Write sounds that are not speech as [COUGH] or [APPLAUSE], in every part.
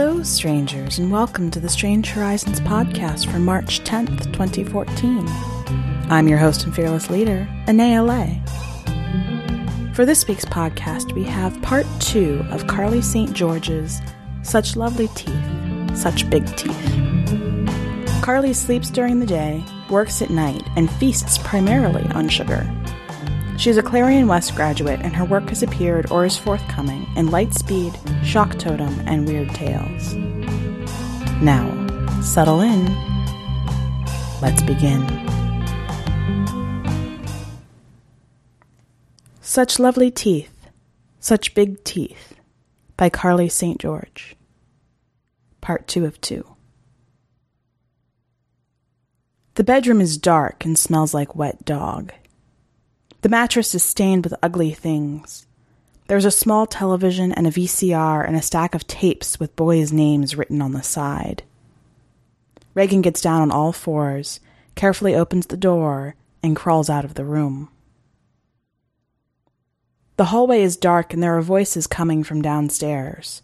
Hello, strangers, and welcome to the Strange Horizons podcast for March 10th, 2014. I'm your host and fearless leader, Anaea Lay. For this week's podcast, we have part two of Carlie St. George's Such Lovely Teeth, Such Big Teeth. Carlie sleeps during the day, works at night, and feasts primarily on sugar. She is a Clarion West graduate, and her work has appeared or is forthcoming in Lightspeed, Shock Totem, and Weird Tales. Now, settle in. Let's begin. Such Lovely Teeth, Such Big Teeth by Carlie St. George. Part 2 of 2. The bedroom is dark and smells like wet dog. The mattress is stained with ugly things. There's a small television and a VCR and a stack of tapes with boys' names written on the side. Regan gets down on all fours, carefully opens the door, and crawls out of the room. The hallway is dark and there are voices coming from downstairs.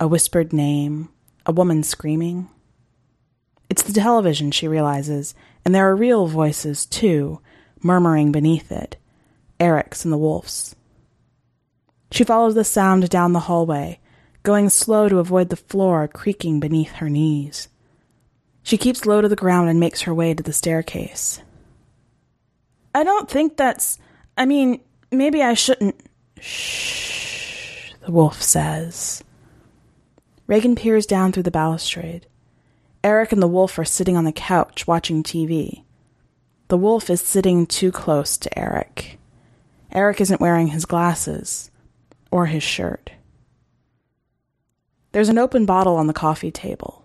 A whispered name, a woman screaming. It's the television, she realizes, and there are real voices, too, murmuring beneath it. Eric's and the wolf's. She follows the sound down the hallway, going slow to avoid the floor creaking beneath her knees. She keeps low to the ground and makes her way to the staircase. I don't think that's. I mean, maybe I shouldn't. Shh, the wolf says. Regan peers down through the balustrade. Eric and the wolf are sitting on the couch watching TV. The wolf is sitting too close to Eric. Eric isn't wearing his glasses or his shirt. There's an open bottle on the coffee table.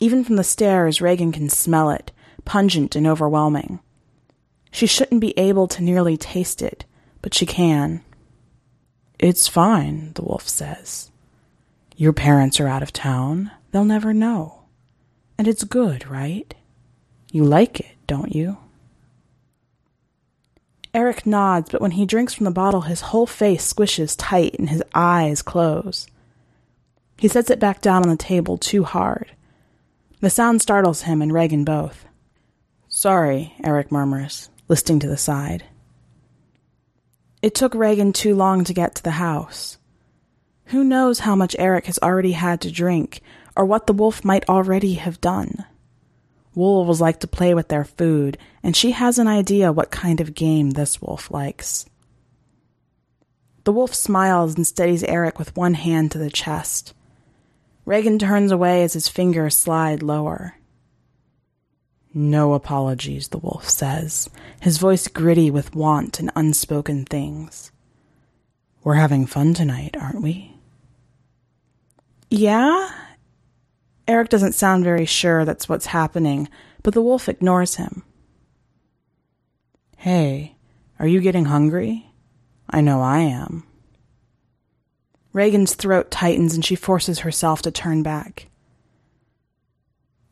Even from the stairs, Regan can smell it, pungent and overwhelming. She shouldn't be able to nearly taste it, but she can. It's fine, the wolf says. Your parents are out of town. They'll never know. And it's good, right? You like it, don't you? Eric nods, but when he drinks from the bottle, his whole face squishes tight and his eyes close. He sets it back down on the table too hard. The sound startles him and Regan both. Sorry, Eric murmurs, listing to the side. It took Regan too long to get to the house. Who knows how much Eric has already had to drink, or what the wolf might already have done? Wolves like to play with their food, and she has an idea what kind of game this wolf likes. The wolf smiles and steadies Eric with one hand to the chest. Regan turns away as his fingers slide lower. No apologies, the wolf says, his voice gritty with want and unspoken things. We're having fun tonight, aren't we? Yeah? Eric doesn't sound very sure that's what's happening, but the wolf ignores him. Hey, are you getting hungry? I know I am. Regan's throat tightens and she forces herself to turn back.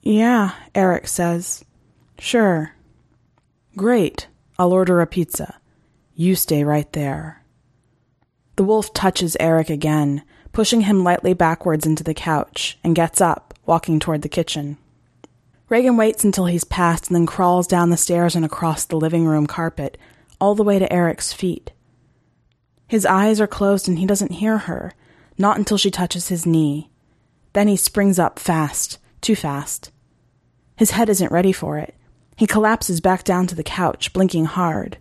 Yeah, Eric says. Sure. Great. I'll order a pizza. You stay right there. The wolf touches Eric again, pushing him lightly backwards into the couch, and gets up, walking toward the kitchen. Regan waits until he's passed and then crawls down the stairs and across the living room carpet, all the way to Eric's feet. His eyes are closed and he doesn't hear her, not until she touches his knee. Then he springs up fast, too fast. His head isn't ready for it. He collapses back down to the couch, blinking hard.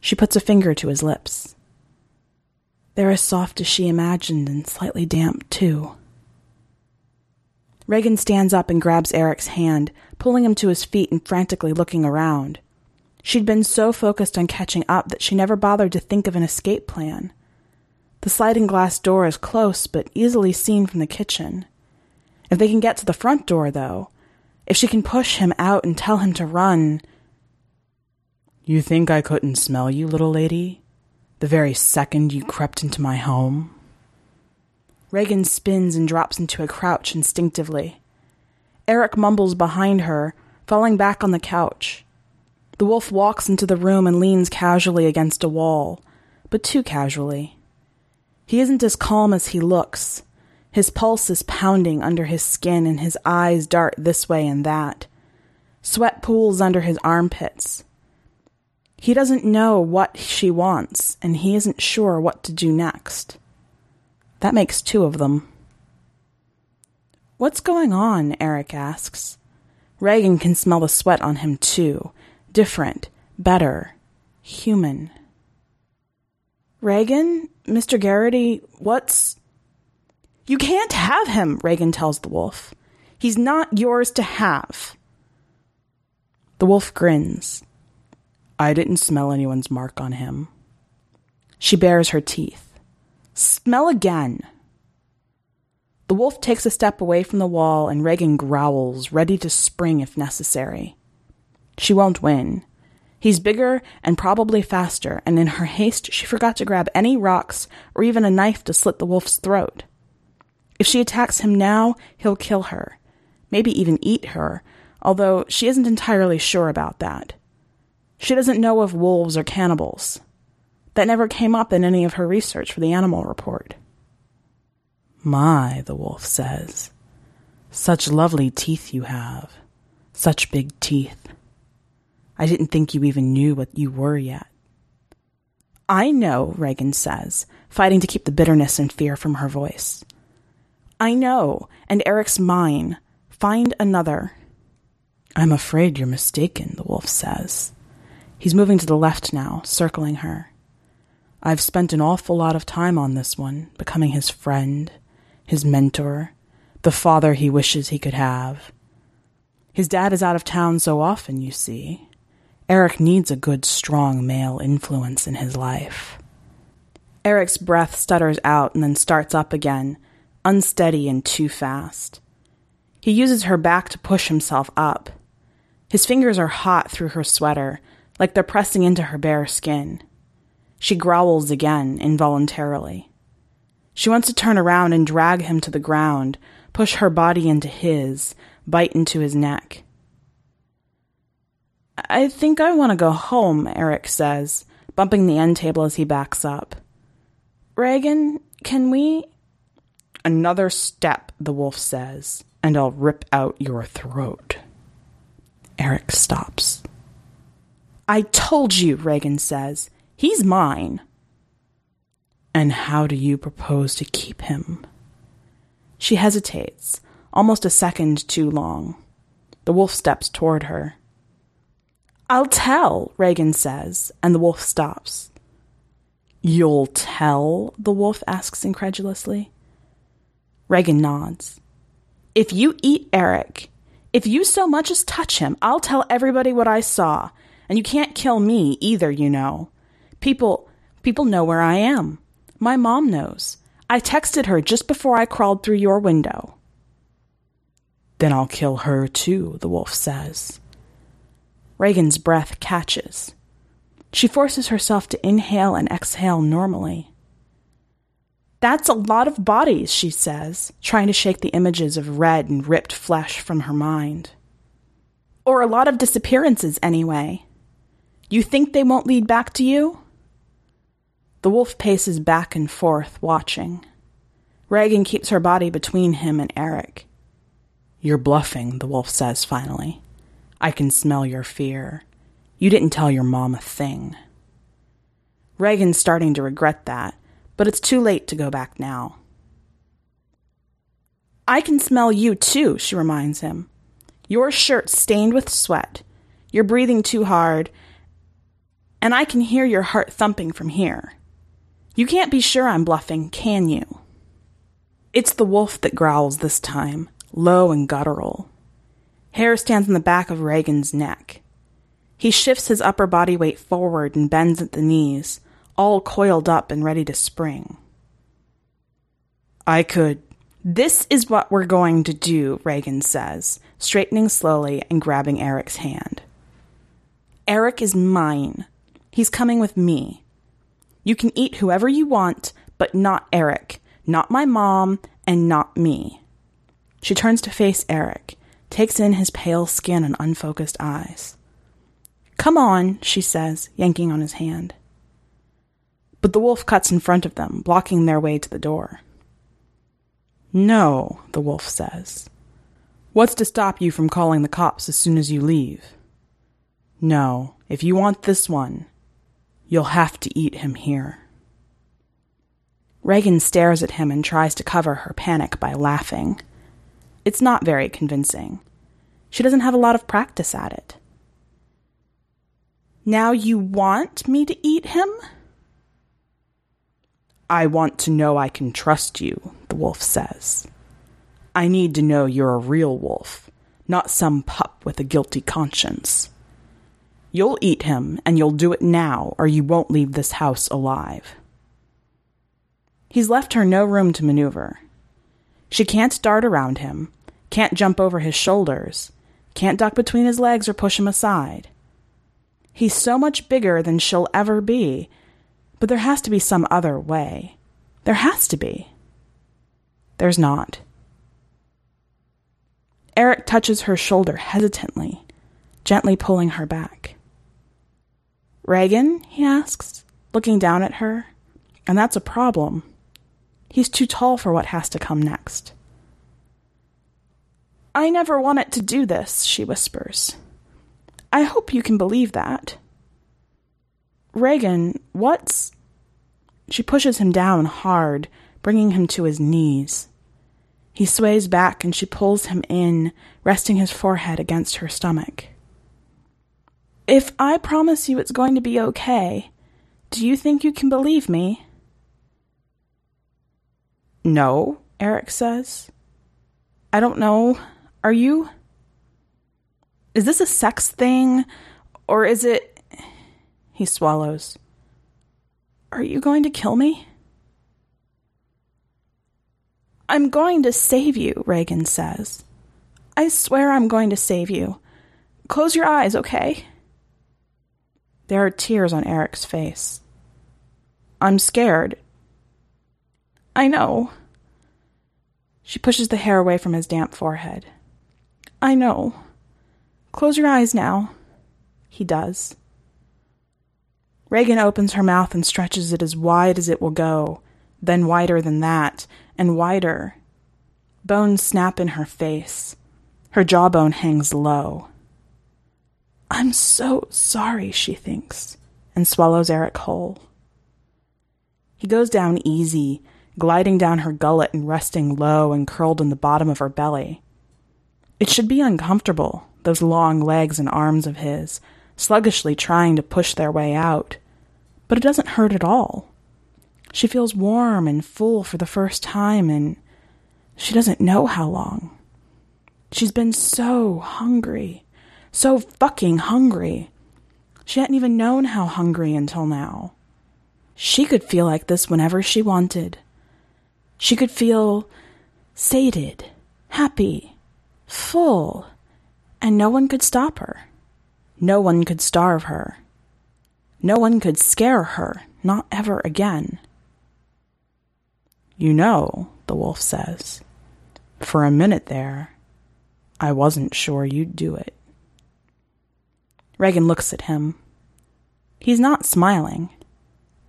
She puts a finger to his lips. They're as soft as she imagined and slightly damp, too. Regan stands up and grabs Eric's hand, pulling him to his feet and frantically looking around. She'd been so focused on catching up that she never bothered to think of an escape plan. The sliding glass door is close but easily seen from the kitchen. If they can get to the front door, though, if she can push him out and tell him to run. You think I couldn't smell you, little lady? The very second you crept into my home? Regan spins and drops into a crouch instinctively. Eric mumbles behind her, falling back on the couch. The wolf walks into the room and leans casually against a wall, but too casually. He isn't as calm as he looks. His pulse is pounding under his skin and his eyes dart this way and that. Sweat pools under his armpits. He doesn't know what she wants, and he isn't sure what to do next. That makes two of them. What's going on? Eric asks. Regan can smell the sweat on him too. Different, better, human. Regan? Mr. Garrity, what's. You can't have him, Regan tells the wolf. He's not yours to have. The wolf grins. I didn't smell anyone's mark on him. She bares her teeth. Smell again. The wolf takes a step away from the wall and Regan growls, ready to spring if necessary. She won't win. He's bigger and probably faster, and in her haste, she forgot to grab any rocks or even a knife to slit the wolf's throat. If she attacks him now, he'll kill her, maybe even eat her, although she isn't entirely sure about that. She doesn't know if wolves are cannibals. That never came up in any of her research for the animal report. My, the wolf says, such lovely teeth you have. Such big teeth. I didn't think you even knew what you were yet. I know, Regan says, fighting to keep the bitterness and fear from her voice. I know, and Eric's mine. Find another. I'm afraid you're mistaken, the wolf says. He's moving to the left now, circling her. I've spent an awful lot of time on this one, becoming his friend, his mentor, the father he wishes he could have. His dad is out of town so often, you see. Eric needs a good, strong male influence in his life. Eric's breath stutters out and then starts up again, unsteady and too fast. He uses her back to push himself up. His fingers are hot through her sweater, like they're pressing into her bare skin. She growls again, involuntarily. She wants to turn around and drag him to the ground, push her body into his, bite into his neck. I think I want to go home, Eric says, bumping the end table as he backs up. Regan, can we? Another step, the wolf says, and I'll rip out your throat. Eric stops. I told you, Regan says. He's mine. And how do you propose to keep him? She hesitates, almost a second too long. The wolf steps toward her. I'll tell, Regan says, and the wolf stops. You'll tell? the wolf asks incredulously. Regan nods. If you eat Eric, if you so much as touch him, I'll tell everybody what I saw, and you can't kill me either, you know. People people know where I am. My mom knows. I texted her just before I crawled through your window. Then I'll kill her too, the wolf says. Regan's breath catches. She forces herself to inhale and exhale normally. That's a lot of bodies, she says, trying to shake the images of red and ripped flesh from her mind. Or a lot of disappearances, anyway. You think they won't lead back to you? The wolf paces back and forth, watching. Regan keeps her body between him and Eric. You're bluffing, the wolf says finally. I can smell your fear. You didn't tell your mom a thing. Regan's starting to regret that, but it's too late to go back now. I can smell you too, she reminds him. Your shirt stained with sweat. You're breathing too hard, and I can hear your heart thumping from here. You can't be sure I'm bluffing, can you? It's the wolf that growls this time, low and guttural. Hair stands on the back of Regan's neck. He shifts his upper body weight forward and bends at the knees, all coiled up and ready to spring. I could. This is what we're going to do, Regan says, straightening slowly and grabbing Eric's hand. Eric is mine. He's coming with me. You can eat whoever you want, but not Eric, not my mom, and not me. She turns to face Eric, takes in his pale skin and unfocused eyes. Come on, she says, yanking on his hand. But the wolf cuts in front of them, blocking their way to the door. No, the wolf says. What's to stop you from calling the cops as soon as you leave? No, if you want this one, you'll have to eat him here. Regan stares at him and tries to cover her panic by laughing. It's not very convincing. She doesn't have a lot of practice at it. Now you want me to eat him? I want to know I can trust you, the wolf says. I need to know you're a real wolf, not some pup with a guilty conscience. You'll eat him, and you'll do it now, or you won't leave this house alive. He's left her no room to maneuver. She can't dart around him, can't jump over his shoulders, can't duck between his legs or push him aside. He's so much bigger than she'll ever be, but there has to be some other way. There has to be. There's not. Eric touches her shoulder hesitantly, gently pulling her back. Regan? he asks, looking down at her. And that's a problem. He's too tall for what has to come next. I never wanted to do this, she whispers. I hope you can believe that. Regan, what's. She pushes him down hard, bringing him to his knees. He sways back and she pulls him in, resting his forehead against her stomach. If I promise you it's going to be okay, do you think you can believe me? No, Eric says. I don't know. Are you? Is this a sex thing? Or is it. He swallows. Are you going to kill me? I'm going to save you, Regan says. I swear I'm going to save you. Close your eyes, okay? There are tears on Eric's face. I'm scared. I know. She pushes the hair away from his damp forehead. I know. Close your eyes now. He does. Regan opens her mouth and stretches it as wide as it will go, then wider than that, and wider. Bones snap in her face. Her jawbone hangs low. I'm so sorry, she thinks, and swallows Eric whole. He goes down easy, gliding down her gullet and resting low and curled in the bottom of her belly. It should be uncomfortable, those long legs and arms of his, sluggishly trying to push their way out. But it doesn't hurt at all. She feels warm and full for the first time, and she doesn't know how long. She's been so hungry, so fucking hungry. She hadn't even known how hungry until now. She could feel like this whenever she wanted. She could feel sated, happy, full, and no one could stop her. No one could starve her. No one could scare her, not ever again. You know, the wolf says, for a minute there, I wasn't sure you'd do it. Regan looks at him. He's not smiling.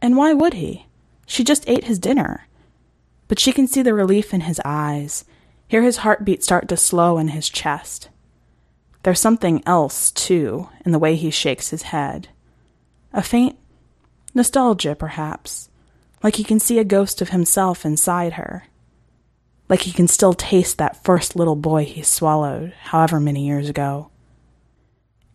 And why would he? She just ate his dinner. But she can see the relief in his eyes hear his heartbeat start to slow in his chest. There's something else, too, in the way he shakes his head. A faint nostalgia, perhaps, like he can see a ghost of himself inside her. Like he can still taste that first little boy he swallowed, however many years ago.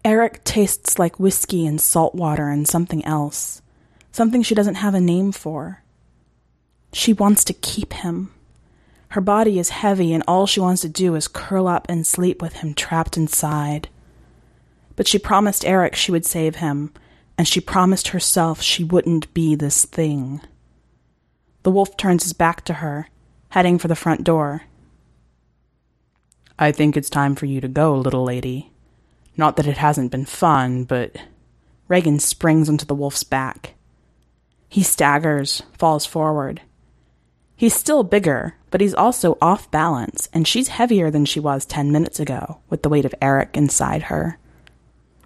Eric tastes like whiskey and salt water and something else, something she doesn't have a name for. She wants to keep him her body is heavy, and all she wants to do is curl up and sleep with him trapped inside. But she promised Eric she would save him, and she promised herself she wouldn't be this thing. The wolf turns his back to her, heading for the front door. I think it's time for you to go, little lady. Not that it hasn't been fun, but. Regan springs onto the wolf's back. He staggers, falls forward. He's still bigger, but he's also off balance, and she's heavier than she was ten minutes ago, with the weight of Eric inside her.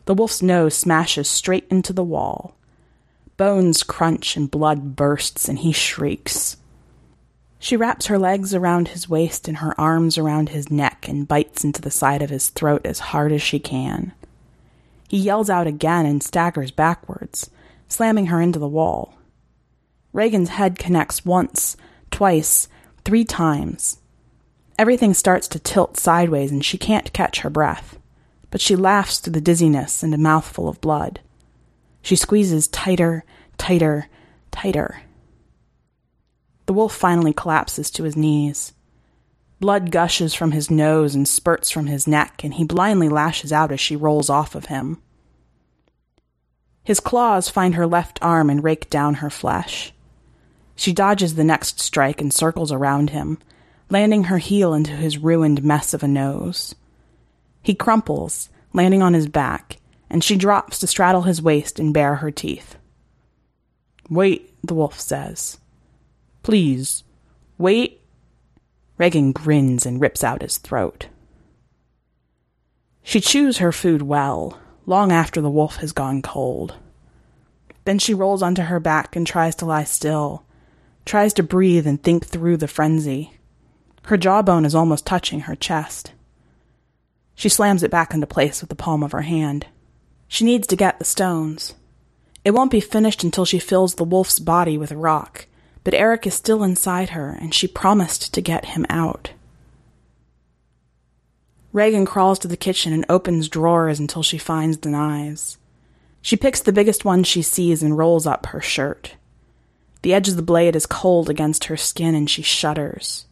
The wolf's nose smashes straight into the wall. Bones crunch and blood bursts, and he shrieks. She wraps her legs around his waist and her arms around his neck and bites into the side of his throat as hard as she can. He yells out again and staggers backwards, slamming her into the wall. Regan's head connects once, twice, three times. Everything starts to tilt sideways and she can't catch her breath, but she laughs through the dizziness and a mouthful of blood. She squeezes tighter, tighter, tighter. The wolf finally collapses to his knees. Blood gushes from his nose and spurts from his neck, and he blindly lashes out as she rolls off of him. His claws find her left arm and rake down her flesh. She dodges the next strike and circles around him, landing her heel into his ruined mess of a nose. He crumples, landing on his back, and she drops to straddle his waist and bare her teeth. Wait, the wolf says. Please, wait. Regan grins and rips out his throat. She chews her food well, long after the wolf has gone cold. Then she rolls onto her back and tries to lie still, tries to breathe and think through the frenzy. Her jawbone is almost touching her chest. She slams it back into place with the palm of her hand. She needs to get the stones. It won't be finished until she fills the wolf's body with rock, but Eric is still inside her, and she promised to get him out. Regan crawls to the kitchen and opens drawers until she finds the knives. She picks the biggest one she sees and rolls up her shirt. The edge of the blade is cold against her skin and she shudders.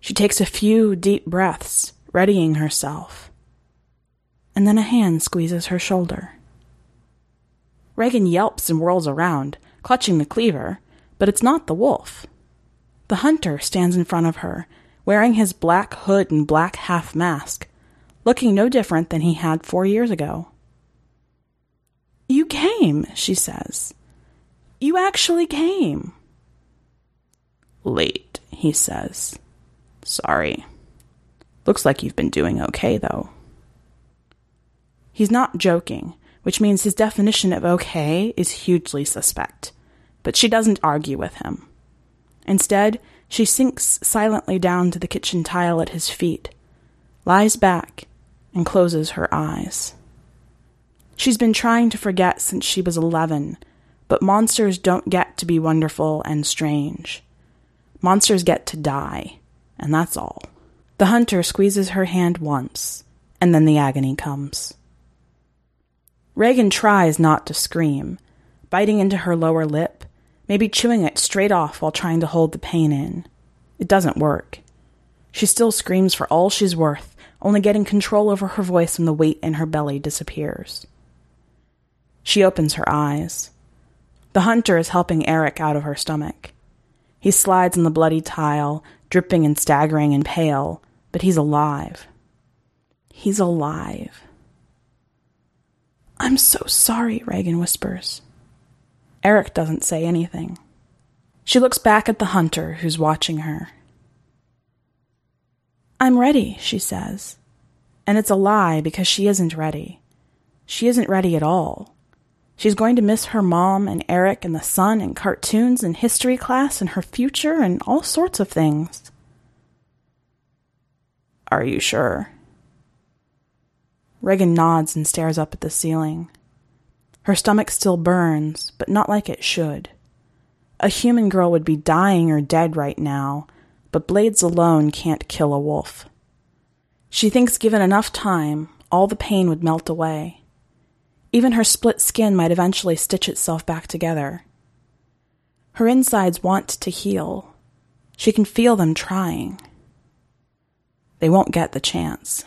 She takes a few deep breaths, readying herself. And then a hand squeezes her shoulder. Regan yelps and whirls around, clutching the cleaver, but it's not the wolf. The hunter stands in front of her, wearing his black hood and black half mask, looking no different than he had four years ago. You came, she says. You actually came. Late, he says. Sorry. Looks like you've been doing okay, though. He's not joking, which means his definition of okay is hugely suspect but she doesn't argue with him. Instead, she sinks silently down to the kitchen tile at his feet, lies back, and closes her eyes. She's been trying to forget since she was 11, but monsters don't get to be wonderful and strange. Monsters get to die, and that's all. The hunter squeezes her hand once, and then the agony comes. Regan tries not to scream, biting into her lower lip maybe chewing it straight off while trying to hold the pain in. It doesn't work. She still screams for all she's worth, only getting control over her voice when the weight in her belly disappears. She opens her eyes. The hunter is helping Eric out of her stomach. He slides on the bloody tile, dripping and staggering and pale, but he's alive. He's alive. I'm so sorry, Regan whispers. Eric doesn't say anything. She looks back at the hunter who's watching her. I'm ready, she says. And it's a lie because she isn't ready. She isn't ready at all. She's going to miss her mom and Eric and the sun and cartoons and history class and her future and all sorts of things. Are you sure? Regan nods and stares up at the ceiling. Her stomach still burns, but not like it should. A human girl would be dying or dead right now, but blades alone can't kill a wolf. She thinks given enough time, all the pain would melt away. Even her split skin might eventually stitch itself back together. Her insides want to heal. She can feel them trying. They won't get the chance.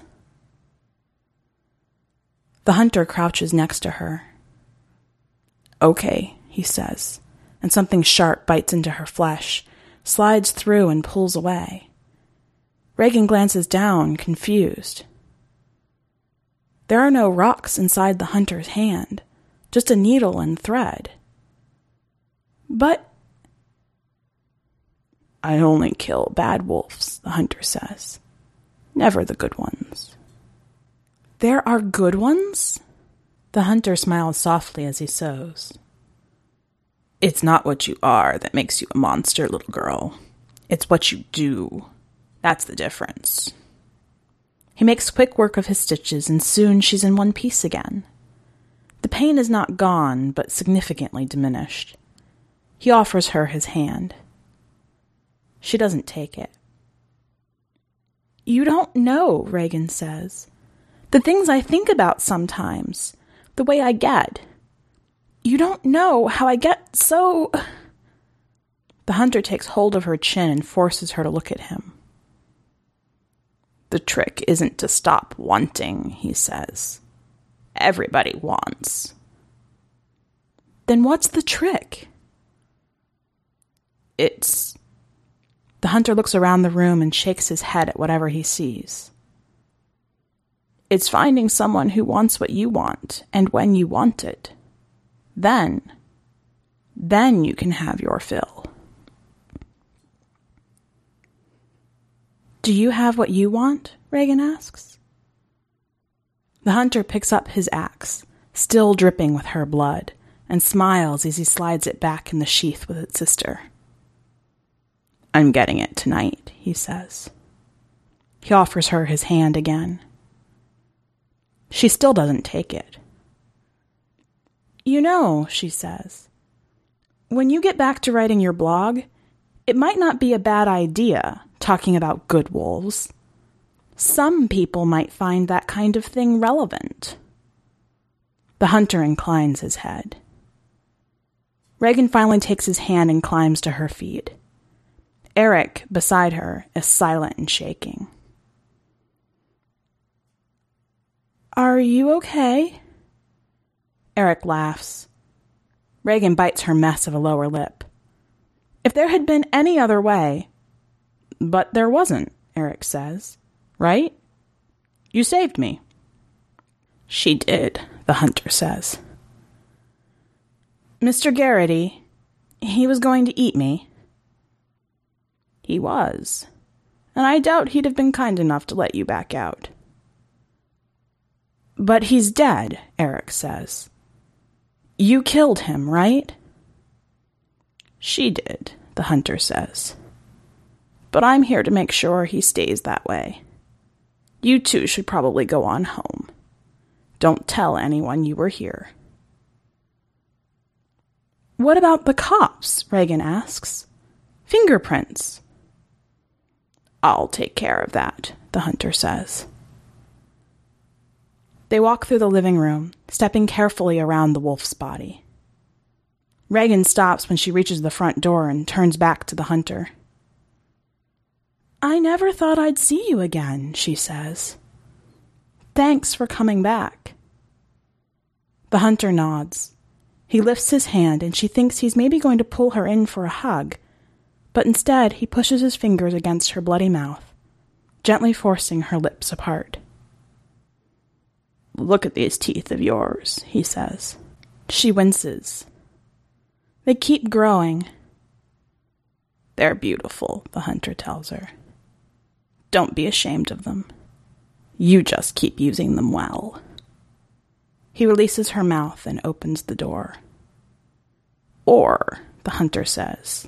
The hunter crouches next to her. Okay, he says, and something sharp bites into her flesh, slides through, and pulls away. Regan glances down, confused. There are no rocks inside the hunter's hand, just a needle and thread. But I only kill bad wolves, the hunter says. Never the good ones. There are good ones? The hunter smiles softly as he sews. It's not what you are that makes you a monster, little girl. It's what you do. That's the difference. He makes quick work of his stitches, and soon she's in one piece again. The pain is not gone, but significantly diminished. He offers her his hand. She doesn't take it. You don't know, Regan says. The things I think about sometimes, the way I get. You don't know how I get so. [SIGHS] The hunter takes hold of her chin and forces her to look at him. The trick isn't to stop wanting, he says. Everybody wants. Then what's the trick? It's. The hunter looks around the room and shakes his head at whatever he sees. It's finding someone who wants what you want and when you want it. Then, then you can have your fill. Do you have what you want? Regan asks. The hunter picks up his axe, still dripping with her blood, and smiles as he slides it back in the sheath with its sister. I'm getting it tonight, he says. He offers her his hand again. She still doesn't take it. You know, she says, when you get back to writing your blog, it might not be a bad idea talking about good wolves. Some people might find that kind of thing relevant. The hunter inclines his head. Regan finally takes his hand and climbs to her feet. Eric, beside her, is silent and shaking. Are you okay? Eric laughs. Regan bites her mess of a lower lip. If there had been any other way, but there wasn't, Eric says. Right? You saved me. She did, the hunter says. Mr. Garrity, he was going to eat me. He was. And I doubt he'd have been kind enough to let you back out. But he's dead, Eric says. You killed him, right? She did, the hunter says but I'm here to make sure he stays that way. You two should probably go on home. Don't tell anyone you were here. What about the cops? Regan asks. Fingerprints. I'll take care of that, the hunter says. They walk through the living room, stepping carefully around the wolf's body. Regan stops when she reaches the front door and turns back to the hunter. I never thought I'd see you again, she says. Thanks for coming back. The hunter nods. He lifts his hand, and she thinks he's maybe going to pull her in for a hug, but instead he pushes his fingers against her bloody mouth, gently forcing her lips apart. Look at these teeth of yours, he says. She winces. They keep growing. They're beautiful, the hunter tells her. Don't be ashamed of them. You just keep using them well. He releases her mouth and opens the door. Or, the hunter says,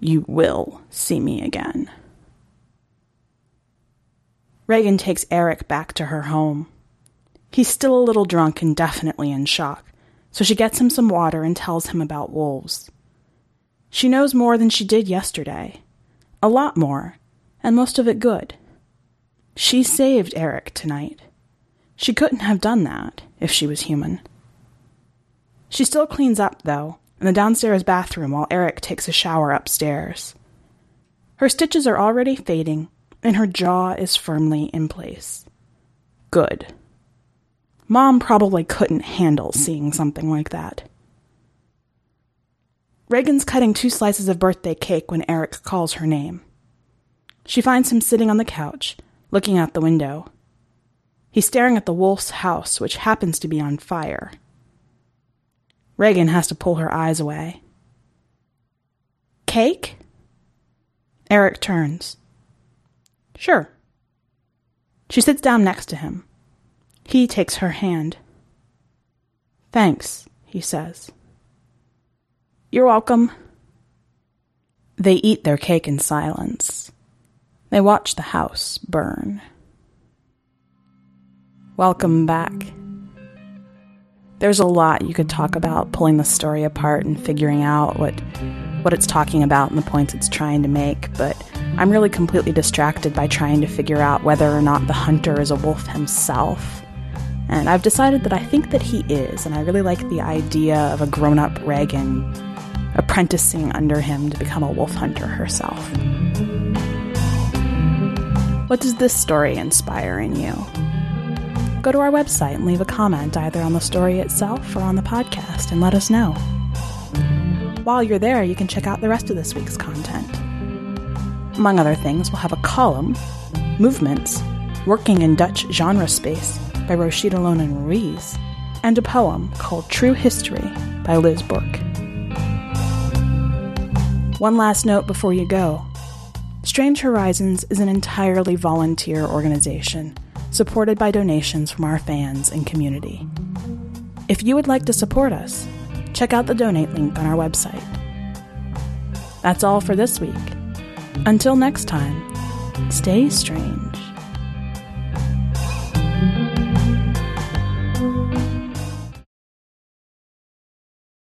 you will see me again. Regan takes Eric back to her home. He's still a little drunk and definitely in shock, so she gets him some water and tells him about wolves. She knows more than she did yesterday. A lot more, and most of it good. She saved Eric tonight. She couldn't have done that if she was human. She still cleans up, though, in the downstairs bathroom while Eric takes a shower upstairs. Her stitches are already fading, and her jaw is firmly in place. Good. Mom probably couldn't handle seeing something like that. Regan's cutting two slices of birthday cake when Eric calls her name. She finds him sitting on the couch, looking out the window. He's staring at the wolf's house, which happens to be on fire. Regan has to pull her eyes away. Cake? Eric turns. Sure. She sits down next to him. He takes her hand. Thanks, he says. You're welcome. They eat their cake in silence. They watch the house burn. Welcome back. There's a lot you could talk about pulling the story apart and figuring out what what it's talking about and the points it's trying to make, but I'm really completely distracted by trying to figure out whether or not the hunter is a wolf himself. And I've decided that I think that he is, and I really like the idea of a grown-up Regan apprenticing under him to become a wolf hunter herself. What does this story inspire in you? Go to our website and leave a comment either on the story itself or on the podcast and let us know. While you're there, you can check out the rest of this week's content. Among other things, we'll have a column, Movements, Working in Dutch Genre Space by Rochita Loenen-Ruiz, and a poem called True History by Liz Bourke. One last note before you go. Strange Horizons is an entirely volunteer organization supported by donations from our fans and community. If you would like to support us, check out the donate link on our website. That's all for this week. Until next time, stay strange.